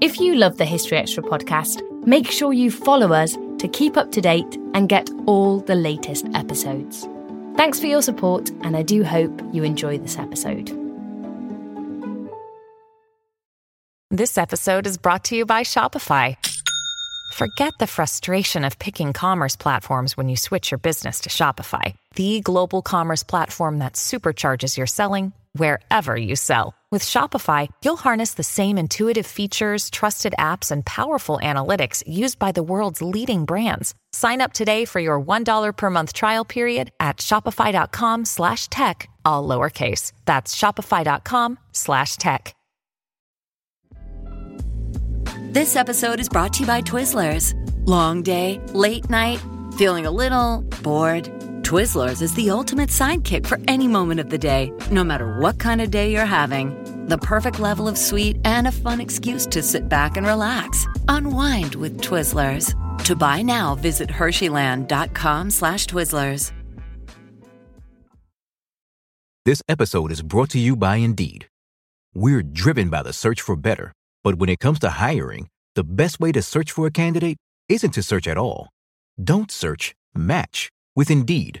If you love the History Extra podcast, make sure you follow us to keep up to date and get all the latest episodes. Thanks for your support, and I do hope you enjoy this episode. This episode is brought to you by Shopify. Forget the frustration of picking commerce platforms when you switch your business to Shopify, the global commerce platform that supercharges your selling wherever you sell. With Shopify, you'll harness the same intuitive features, trusted apps, and powerful analytics used by the world's leading brands. Sign up today for your $1 per month trial period at shopify.com slash tech, all lowercase. That's shopify.com slash tech. This episode is brought to you by Twizzlers. Long day, late night, feeling a little bored. Twizzlers is the ultimate sidekick for any moment of the day, no matter what kind of day you're having. The perfect level of sweet and a fun excuse to sit back and relax. Unwind with Twizzlers. To buy now, visit Hersheyland.com slash Twizzlers. This episode is brought to you by Indeed. We're driven by the search for better, but when it comes to hiring, the best way to search for a candidate isn't to search at all. Don't search, match with Indeed.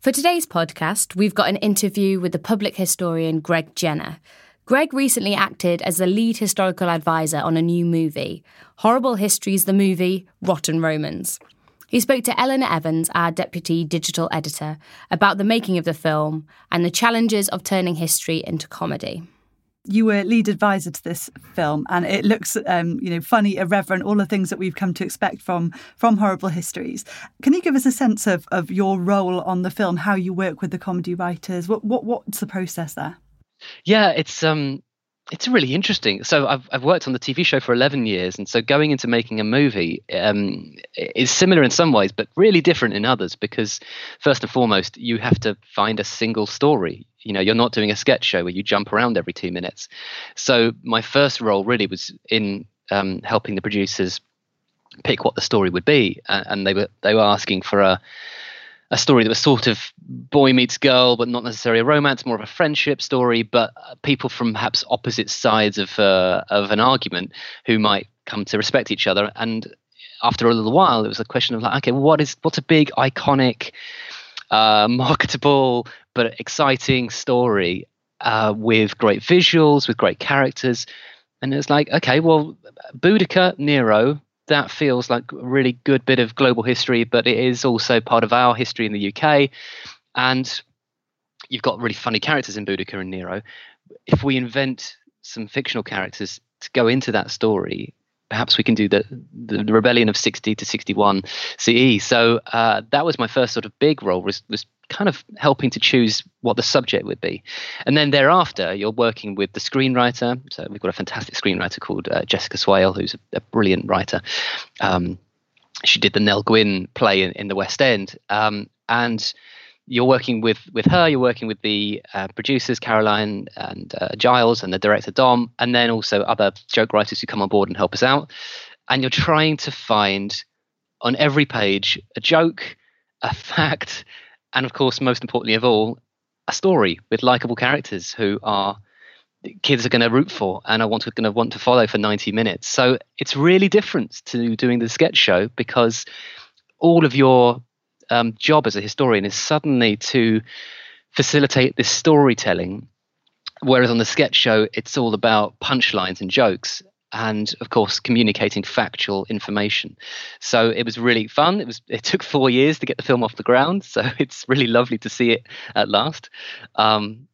For today's podcast, we've got an interview with the public historian Greg Jenner. Greg recently acted as the lead historical advisor on a new movie, Horrible Histories the Movie, Rotten Romans. He spoke to Eleanor Evans, our deputy digital editor, about the making of the film and the challenges of turning history into comedy. You were lead advisor to this film, and it looks, um, you know, funny, irreverent, all the things that we've come to expect from from Horrible Histories. Can you give us a sense of of your role on the film, how you work with the comedy writers? What what what's the process there? Yeah, it's um it's really interesting. So I've I've worked on the TV show for 11 years, and so going into making a movie um, is similar in some ways, but really different in others. Because first and foremost, you have to find a single story. You know, you're not doing a sketch show where you jump around every two minutes. So my first role really was in um, helping the producers pick what the story would be, and they were they were asking for a a story that was sort of boy meets girl, but not necessarily a romance, more of a friendship story, but uh, people from perhaps opposite sides of uh, of an argument who might come to respect each other. And after a little while, it was a question of like, okay, what is what's a big iconic uh, marketable but exciting story uh, with great visuals, with great characters. And it's like, okay, well, Boudica, Nero, that feels like a really good bit of global history, but it is also part of our history in the UK. And you've got really funny characters in Boudica and Nero. If we invent some fictional characters to go into that story, perhaps we can do the, the, rebellion of 60 to 61 CE. So uh, that was my first sort of big role was, was kind of helping to choose what the subject would be. And then thereafter, you're working with the screenwriter. So we've got a fantastic screenwriter called uh, Jessica Swale, who's a, a brilliant writer. Um, she did the Nell Gwynn play in, in the West End. Um, and you're working with with her you're working with the uh, producers caroline and uh, giles and the director dom and then also other joke writers who come on board and help us out and you're trying to find on every page a joke a fact and of course most importantly of all a story with likable characters who are kids are going to root for and want to going to want to follow for 90 minutes. So it's really different to doing the sketch show because all of your um, job as a historian is suddenly to facilitate this storytelling, whereas on the sketch show it's all about punchlines and jokes and of course communicating factual information. So it was really fun. It was it took four years to get the film off the ground so it's really lovely to see it at last. Um,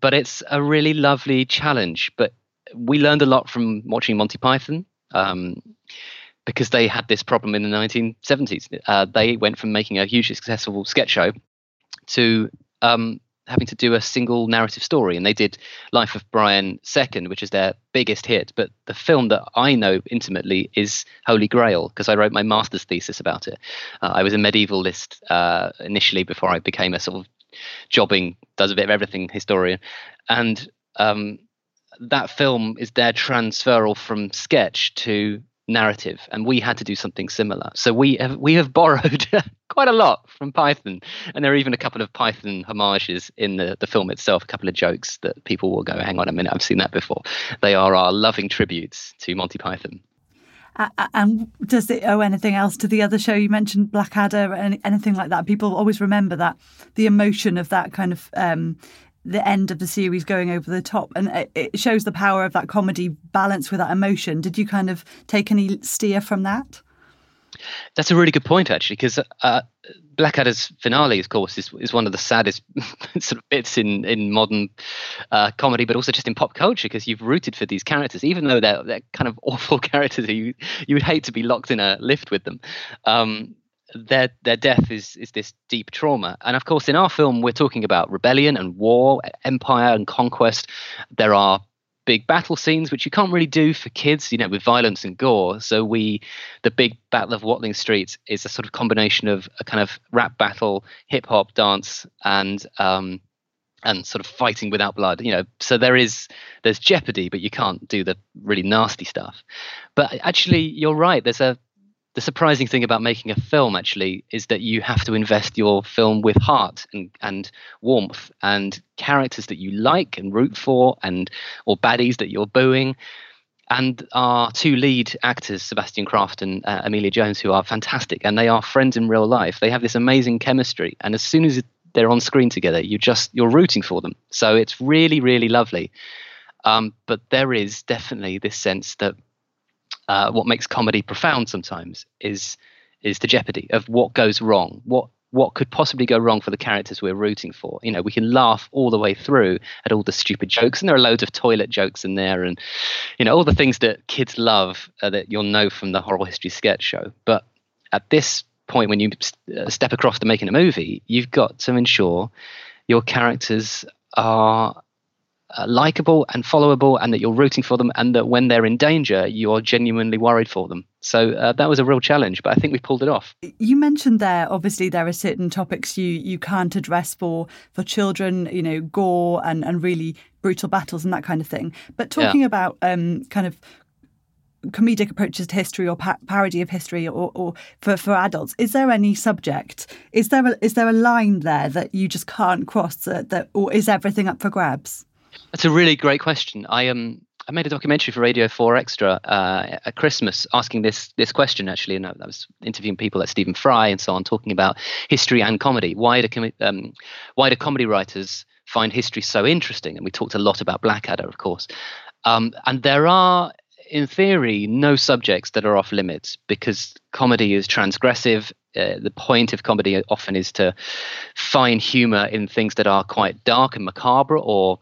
but it's a really lovely challenge but we learned a lot from watching monty python. Um, because they had this problem in the 1970s. Uh, they went from making a hugely successful sketch show to um, having to do a single narrative story. And they did Life of Brian II, which is their biggest hit. But the film that I know intimately is Holy Grail, because I wrote my master's thesis about it. Uh, I was a medievalist uh, initially before I became a sort of jobbing, does a bit of everything historian. And um, that film is their transferal from sketch to narrative, and we had to do something similar. So we have we have borrowed quite a lot from Python, and there are even a couple of Python homages in the the film itself. A couple of jokes that people will go, "Hang on a minute, I've seen that before." They are our loving tributes to Monty Python. Uh, and does it owe anything else to the other show you mentioned, Blackadder, and anything like that? People always remember that the emotion of that kind of um, the end of the series going over the top and it shows the power of that comedy balance with that emotion. Did you kind of take any steer from that? That's a really good point actually because uh, blackadder's finale of course is, is one of the saddest sort of bits in in modern uh, comedy but also just in pop culture because you've rooted for these characters even though they're, they're kind of awful characters you you would hate to be locked in a lift with them. Um, their their death is is this deep trauma. And of course, in our film, we're talking about rebellion and war, empire and conquest. There are big battle scenes which you can't really do for kids, you know, with violence and gore. So we, the big battle of Watling Street is a sort of combination of a kind of rap battle, hip hop, dance, and um, and sort of fighting without blood you know so there is there's jeopardy but you can't do the really nasty stuff but actually you're right there's a the surprising thing about making a film actually is that you have to invest your film with heart and, and warmth. And characters that you like and root for and or baddies that you're booing and our two lead actors Sebastian Croft and uh, emilia jones who are fantastic and they are friends in real life. They have this amazing chemistry. And as soon as they're on screen together you just you're rooting for them. So it's really really lovely. Um, but there is definitely this sense that uh, what makes comedy profound sometimes is is the jeopardy of what goes wrong, what what could possibly go wrong for the characters we're rooting for. You know, we can laugh all the way through at all the stupid jokes, and there are loads of toilet jokes in there, and you know all the things that kids love uh, that you'll know from the horrible history sketch show. But at this point, when you uh, step across to making a movie, you've got to ensure your characters are uh, likable and followable, and that you're rooting for them, and that when they're in danger, you're genuinely worried for them. So uh, that was a real challenge, but I think we pulled it off. You mentioned there, obviously, there are certain topics you you can't address for for children, you know, gore and and really brutal battles and that kind of thing. But talking yeah. about um, kind of comedic approaches to history or pa- parody of history or, or, for, for adults is there any subject is there a, is there a line there that you just can't cross that, that or is everything up for grabs that's a really great question. I um I made a documentary for Radio 4 Extra uh, at Christmas asking this this question actually, and I, I, was interviewing people like Stephen Fry and so on, talking about history and comedy. Why do com- um, why do comedy writers find history so interesting? And we talked a lot about Blackadder, of course. Um, and there are, in theory, no subjects that are off limits because comedy is transgressive. Uh, the point of comedy often is to find humor in things that are quite dark and macabre or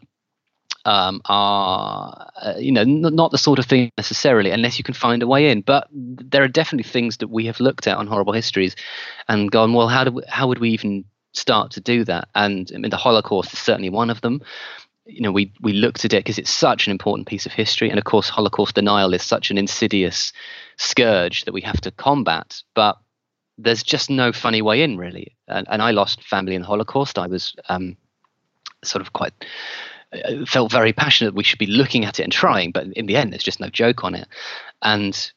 um, are uh, you know n- not the sort of thing necessarily unless you can find a way in. But there are definitely things that we have looked at on horrible histories and gone well how do we, how would we even start to do that? And I mean, the holocaust is certainly one of them. You know we we looked at it because it's such an important piece of history. And of course holocaust denial is such an insidious scourge that we have to combat. But there's just no funny way in really. And, and i lost family in the holocaust. I was um, sort of quite felt very passionate we should be looking at it and trying but in the end there's just no joke on it. And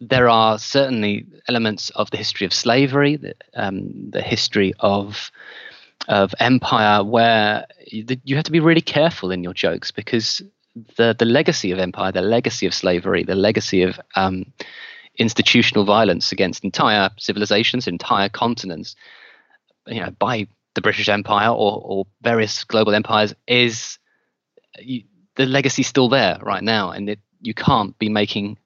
there are certainly elements of the history of slavery the, um, the history of of empire where you have to be really careful in your jokes because the the legacy of empire, the legacy of slavery, the legacy of um, institutional violence against entire civilizations, entire continents, you know, by the British Empire or, or various global empires is you, the legacy still there right now, and it, you can't be making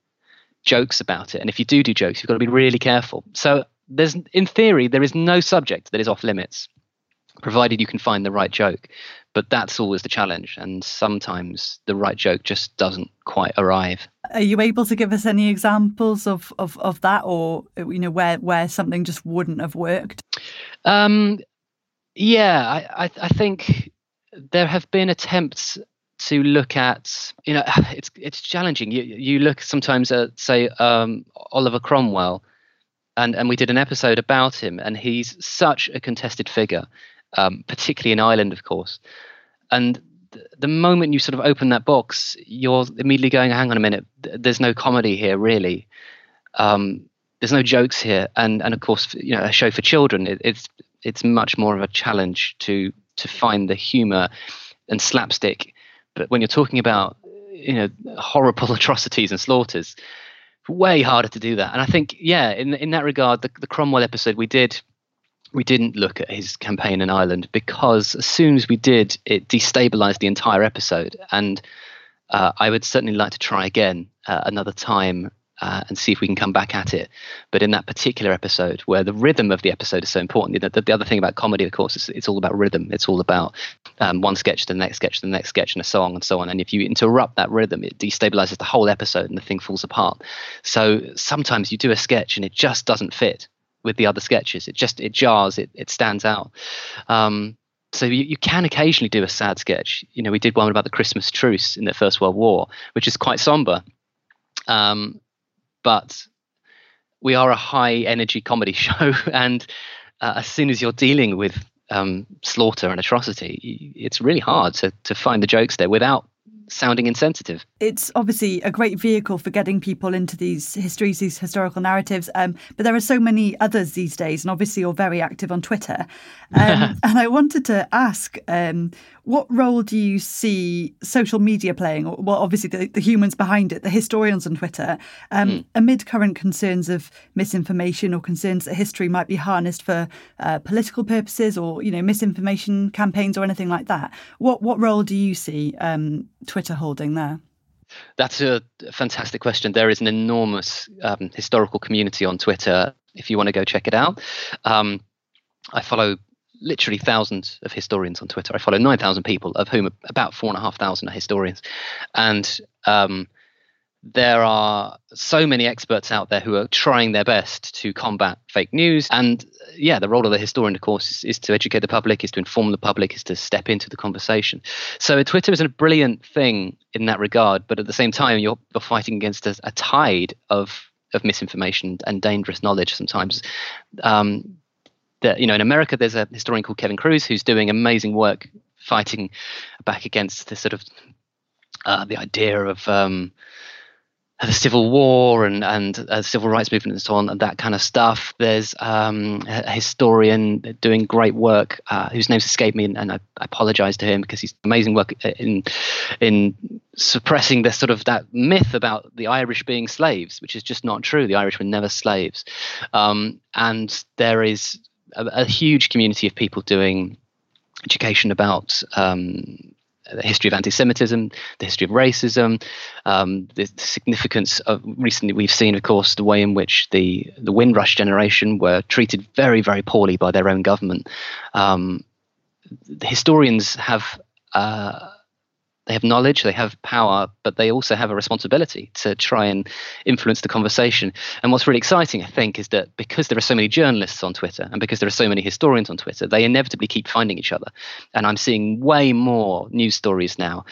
jokes about it. And if you do do jokes, you've got to be really careful. So there's, in theory, there is no subject that is off limits provided you can find the right joke. But that's always the challenge, and sometimes the right joke just doesn't quite arrive. Are you able to give us any examples of, of, of that, or you know where where something just wouldn't have worked? Um, yeah, I, I, I think there have been attempts to look at you know it's it's challenging. You you look sometimes at say um, Oliver Cromwell, and and we did an episode about him, and he's such a contested figure um, particularly in Ireland, of course. And th- the moment you sort of open that box, you're immediately going, "Hang on a minute, there's no comedy here, really. Um, there's no jokes here." And and of course, you know, a show for children, it, it's it's much more of a challenge to to find the humor and slapstick. But when you're talking about you know horrible atrocities and slaughters, way harder to do that. And I think, yeah, in in that regard, the, the Cromwell episode we did we didn't look at his campaign in Ireland because as soon as we did, it destabilized the entire episode. And uh, I would certainly like to try again uh, another time uh, and see if we can come back at it. But in that particular episode, where the rhythm of the episode is so important, the, the other thing about comedy, of course, is it's all about rhythm. It's all about um, one sketch to the next sketch to the next sketch and a song and so on. And if you interrupt that rhythm, it destabilizes the whole episode and the thing falls apart. So sometimes you do a sketch and it just doesn't fit with the other sketches. It just it jars. It it stands out. Um, so you, you can occasionally do a sad sketch. You know, we did one about the Christmas truce in the First World War, which is quite somber. Um, but we are a high energy comedy show, and uh, as soon as you're dealing with um, slaughter and atrocity, it's really hard to to find the jokes there without sounding insensitive. It's obviously a great vehicle for getting people into these histories, these historical narratives. Um, but there are so many others these days, and obviously you're very active on Twitter. Um, and I wanted to ask, um, what role do you see social media playing? Well, obviously the, the humans behind it, the historians on Twitter, mm. amid current concerns of misinformation or concerns that history might be harnessed for uh, political purposes or you know misinformation campaigns or anything like that. What what role do you see um, Twitter holding there? That's a fantastic question. There is an enormous um, historical community on Twitter. If you want to go check it out, um, I follow literally thousands of historians on Twitter. I follow 9,000 people, of whom about 4,500 are historians. And um, there are so many experts out there who are trying their best to combat fake news. And yeah, the role of the historian, of course, is, is, to educate the public, is to inform the public, is to step into the conversation. So Twitter is a brilliant thing in that regard. But at the same time, you're, you're fighting against a, a tide of of misinformation and dangerous knowledge sometimes. Um, that you know in America there's a historian called Kevin Kruse who's doing amazing work fighting back against the sort of uh, the idea of um, the Civil War and and uh, civil rights movement and so on and that kind of stuff. There's um, a historian doing great work uh, whose name's escaped me, and, and I, I apologize to him because he's amazing work in in suppressing the sort of that myth about the Irish being slaves, which is just not true. The Irish were never slaves, um, and there is a, a, huge community of people doing education about um, the history of anti-Semitism, the history of racism, um, the, significance of recently we've seen, of course, the way in which the the Windrush generation were treated very, very poorly by their own government. Um, the historians have uh, they have knowledge, they have power, but they also have a responsibility to try and influence the conversation. And what's really exciting, I think, is that because there are so many journalists on Twitter and because there are so many historians on Twitter, they inevitably keep finding each other. And I'm seeing way more news stories now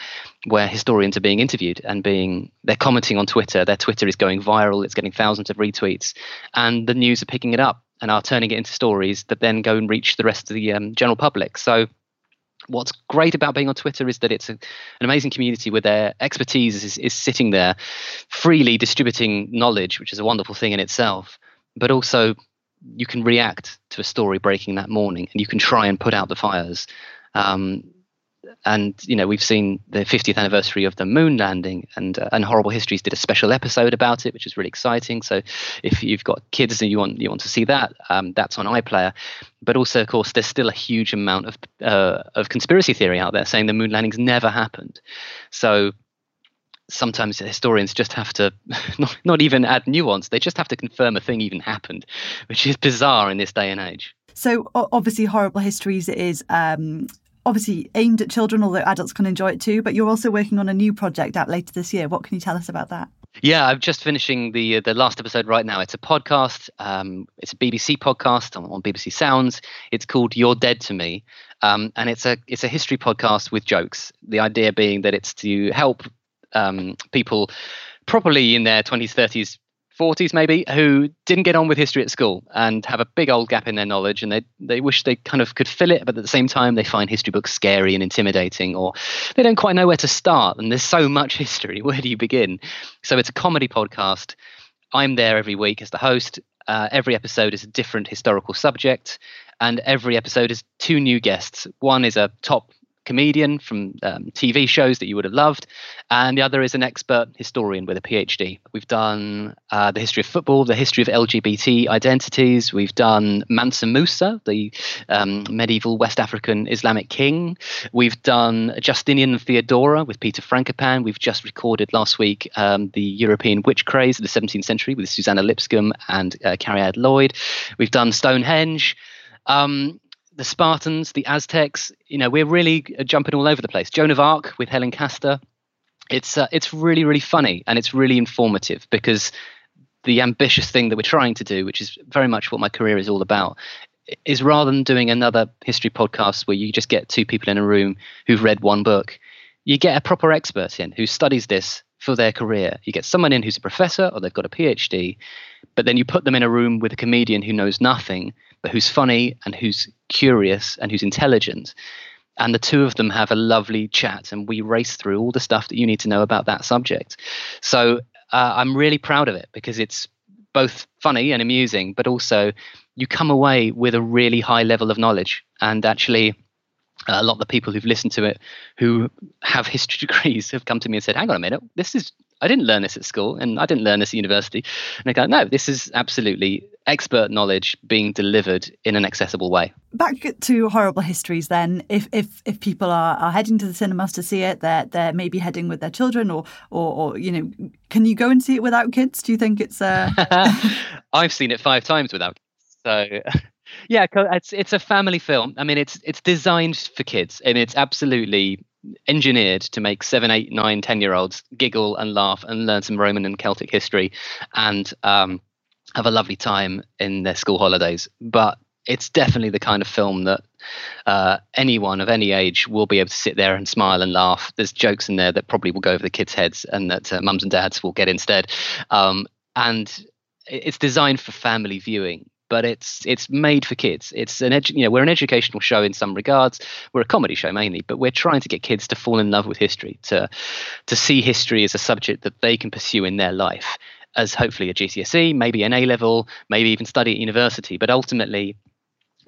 where historians are being interviewed and being they're commenting on Twitter. Their Twitter is going viral, it's getting thousands of retweets, and the news are picking it up and are turning it into stories that then go and reach the rest of the um, general public. So what's great about being on Twitter is that it's a, an amazing community where their expertise is, is sitting there freely distributing knowledge, which is a wonderful thing in itself. But also, you can react to a story breaking that morning and you can try and put out the fires. Um, and you know we've seen the 50th anniversary of the moon landing and uh, and horrible histories did a special episode about it which is really exciting. So if you've got kids and you want you want to see that um, that's on iplayer. But also of course there's still a huge amount of uh, of conspiracy theory out there saying the moon landings never happened. So sometimes historians just have to not, not even add nuance. They just have to confirm a thing even happened which is bizarre in this day and age. So obviously, horrible histories is um, obviously aimed at children, although adults can enjoy it too. But you're also working on a new project out later this year. What can you tell us about that? Yeah, I'm just finishing the the last episode right now. It's a podcast. Um, it's a BBC podcast on, on, BBC Sounds. It's called "You're Dead to Me," um, and it's a it's a history podcast with jokes. The idea being that it's to help um, people probably in their 20s, 30s, 40s maybe who didn't get on with history at school and have a big old gap in their knowledge and they they wish they kind of could fill it but at the same time they find history books scary and intimidating or they don't quite know where to start and there's so much history. Where do you begin? So it's a comedy podcast. I'm there every week as the host. Uh, every episode is a different historical subject and every episode is two new guests. One is a top comedian from um, TV shows that you would have loved, and the other is an expert historian with a PhD. We've done uh, the history of football, the history of LGBT identities. We've done Mansa Musa, the um, medieval West African Islamic king. We've done Justinian and Theodora with Peter Frankopan. We've just recorded last week um, the European witch craze of the 17th century with Suzannah Lipscomb and uh, Cariad Lloyd. We've done Stonehenge. Um, the Spartans, the Aztecs. You know, we're really uh, jumping all over the place. Joan of Arc with Helen Castor. It's uh, it's really really funny and it's really informative because the ambitious thing that we're trying to do, which is very much what my career is all about, is rather than doing another history podcast where you just get two people in a room who've read one book, you get a proper expert in who studies this for their career. You get someone in who's a professor or they've got a PhD, but then you put them in a room with a comedian who knows nothing, who's funny and who's curious and who's intelligent. And the two of them have a lovely chat, and we race through all the stuff that you need to know about that subject. So uh, I'm really proud of it because it's both funny and amusing, but also you come away with a really high level of knowledge. And actually, a lot of the people who've listened to it who have history degrees have come to me and said, hang on a minute, this is, I didn't learn this at school and I didn't learn this at university. And I go, no, this is absolutely expert knowledge being delivered in an accessible way. Back to horrible histories then. If if if people are, are heading to the cinemas to see it, they're they're maybe heading with their children or or, or you know, can you go and see it without kids? Do you think it's uh I've seen it five times without kids. So yeah, it's it's a family film. I mean, it's it's designed for kids, and it's absolutely engineered to make seven, eight, nine, ten year olds giggle and laugh and learn some Roman and Celtic history, and um, have a lovely time in their school holidays. But it's definitely the kind of film that uh, anyone of any age will be able to sit there and smile and laugh. There's jokes in there that probably will go over the kids' heads and that uh, mums and dads will get instead. Um, and it's designed for family viewing but it's it's made for kids. It's an edu- you know we're an educational show in some regards. We're a comedy show mainly, but we're trying to get kids to fall in love with history, to to see history as a subject that they can pursue in their life as hopefully a GCSE, maybe an A level, maybe even study at university. But ultimately,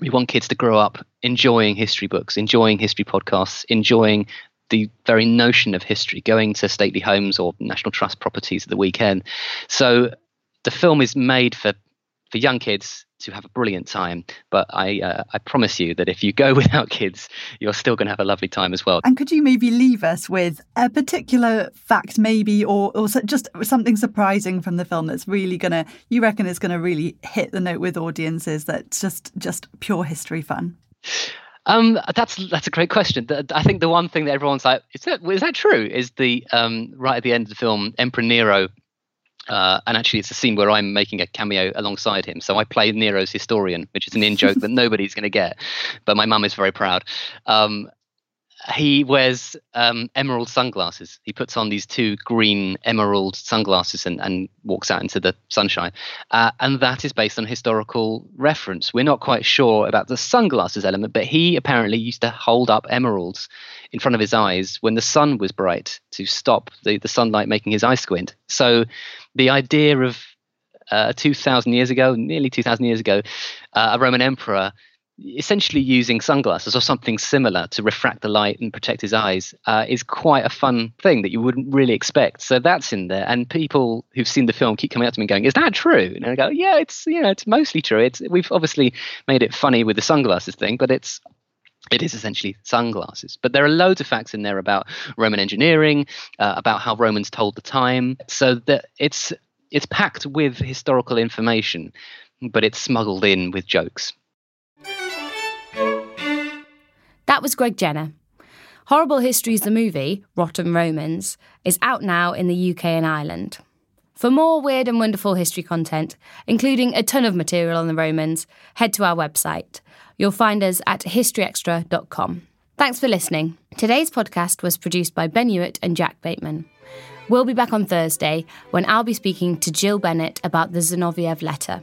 we want kids to grow up enjoying history books, enjoying history podcasts, enjoying the very notion of history, going to stately homes or National Trust properties at the weekend. So the film is made for for young kids to have a brilliant time. But I uh, I promise you that if you go without kids, you're still going to have a lovely time as well. And could you maybe leave us with a particular fact, maybe, or or just something surprising from the film that's really going to you reckon is going to really hit the note with audiences? That's just just pure history fun. Um, that's that's a great question. I think the one thing that everyone's like, is that is that true? Is the um, right at the end of the film, Emperor Nero uh, and actually, it's a scene where I'm making a cameo alongside him. So I play Nero's historian, which is an in joke that nobody's going to get, but my mum is very proud. Um, he wears um, emerald sunglasses. He puts on these two green emerald sunglasses and, and walks out into the sunshine. Uh, and that is based on historical reference. We're not quite sure about the sunglasses element, but he apparently used to hold up emeralds in front of his eyes when the sun was bright to stop the, the sunlight making his eyes squint. So the idea of uh, 2,000 years ago, nearly 2,000 years ago, uh, a Roman emperor essentially using sunglasses or something similar to refract the light and protect his eyes uh, is quite a fun thing that you wouldn't really expect. So that's in there, and people who've seen the film keep coming up to me and going, "Is that true?" And I go, "Yeah, it's you know it's mostly true. It's we've obviously made it funny with the sunglasses thing, but it's." It is essentially sunglasses, but there are loads of facts in there about Roman engineering, uh, about how Romans told the time. So that it's it's packed with historical information, but it's smuggled in with jokes. That was Greg Jenner. Horrible Histories, the movie, Rotten Romans, is out now in the UK and Ireland. For more weird and wonderful history content, including a ton of material on the Romans, head to our website. You'll find us at historyextra.com. Thanks for listening. Today's podcast was produced by Ben Hewitt and Jack Bateman. We'll be back on Thursday when I'll be speaking to Gill Bennett about the Zinoviev letter.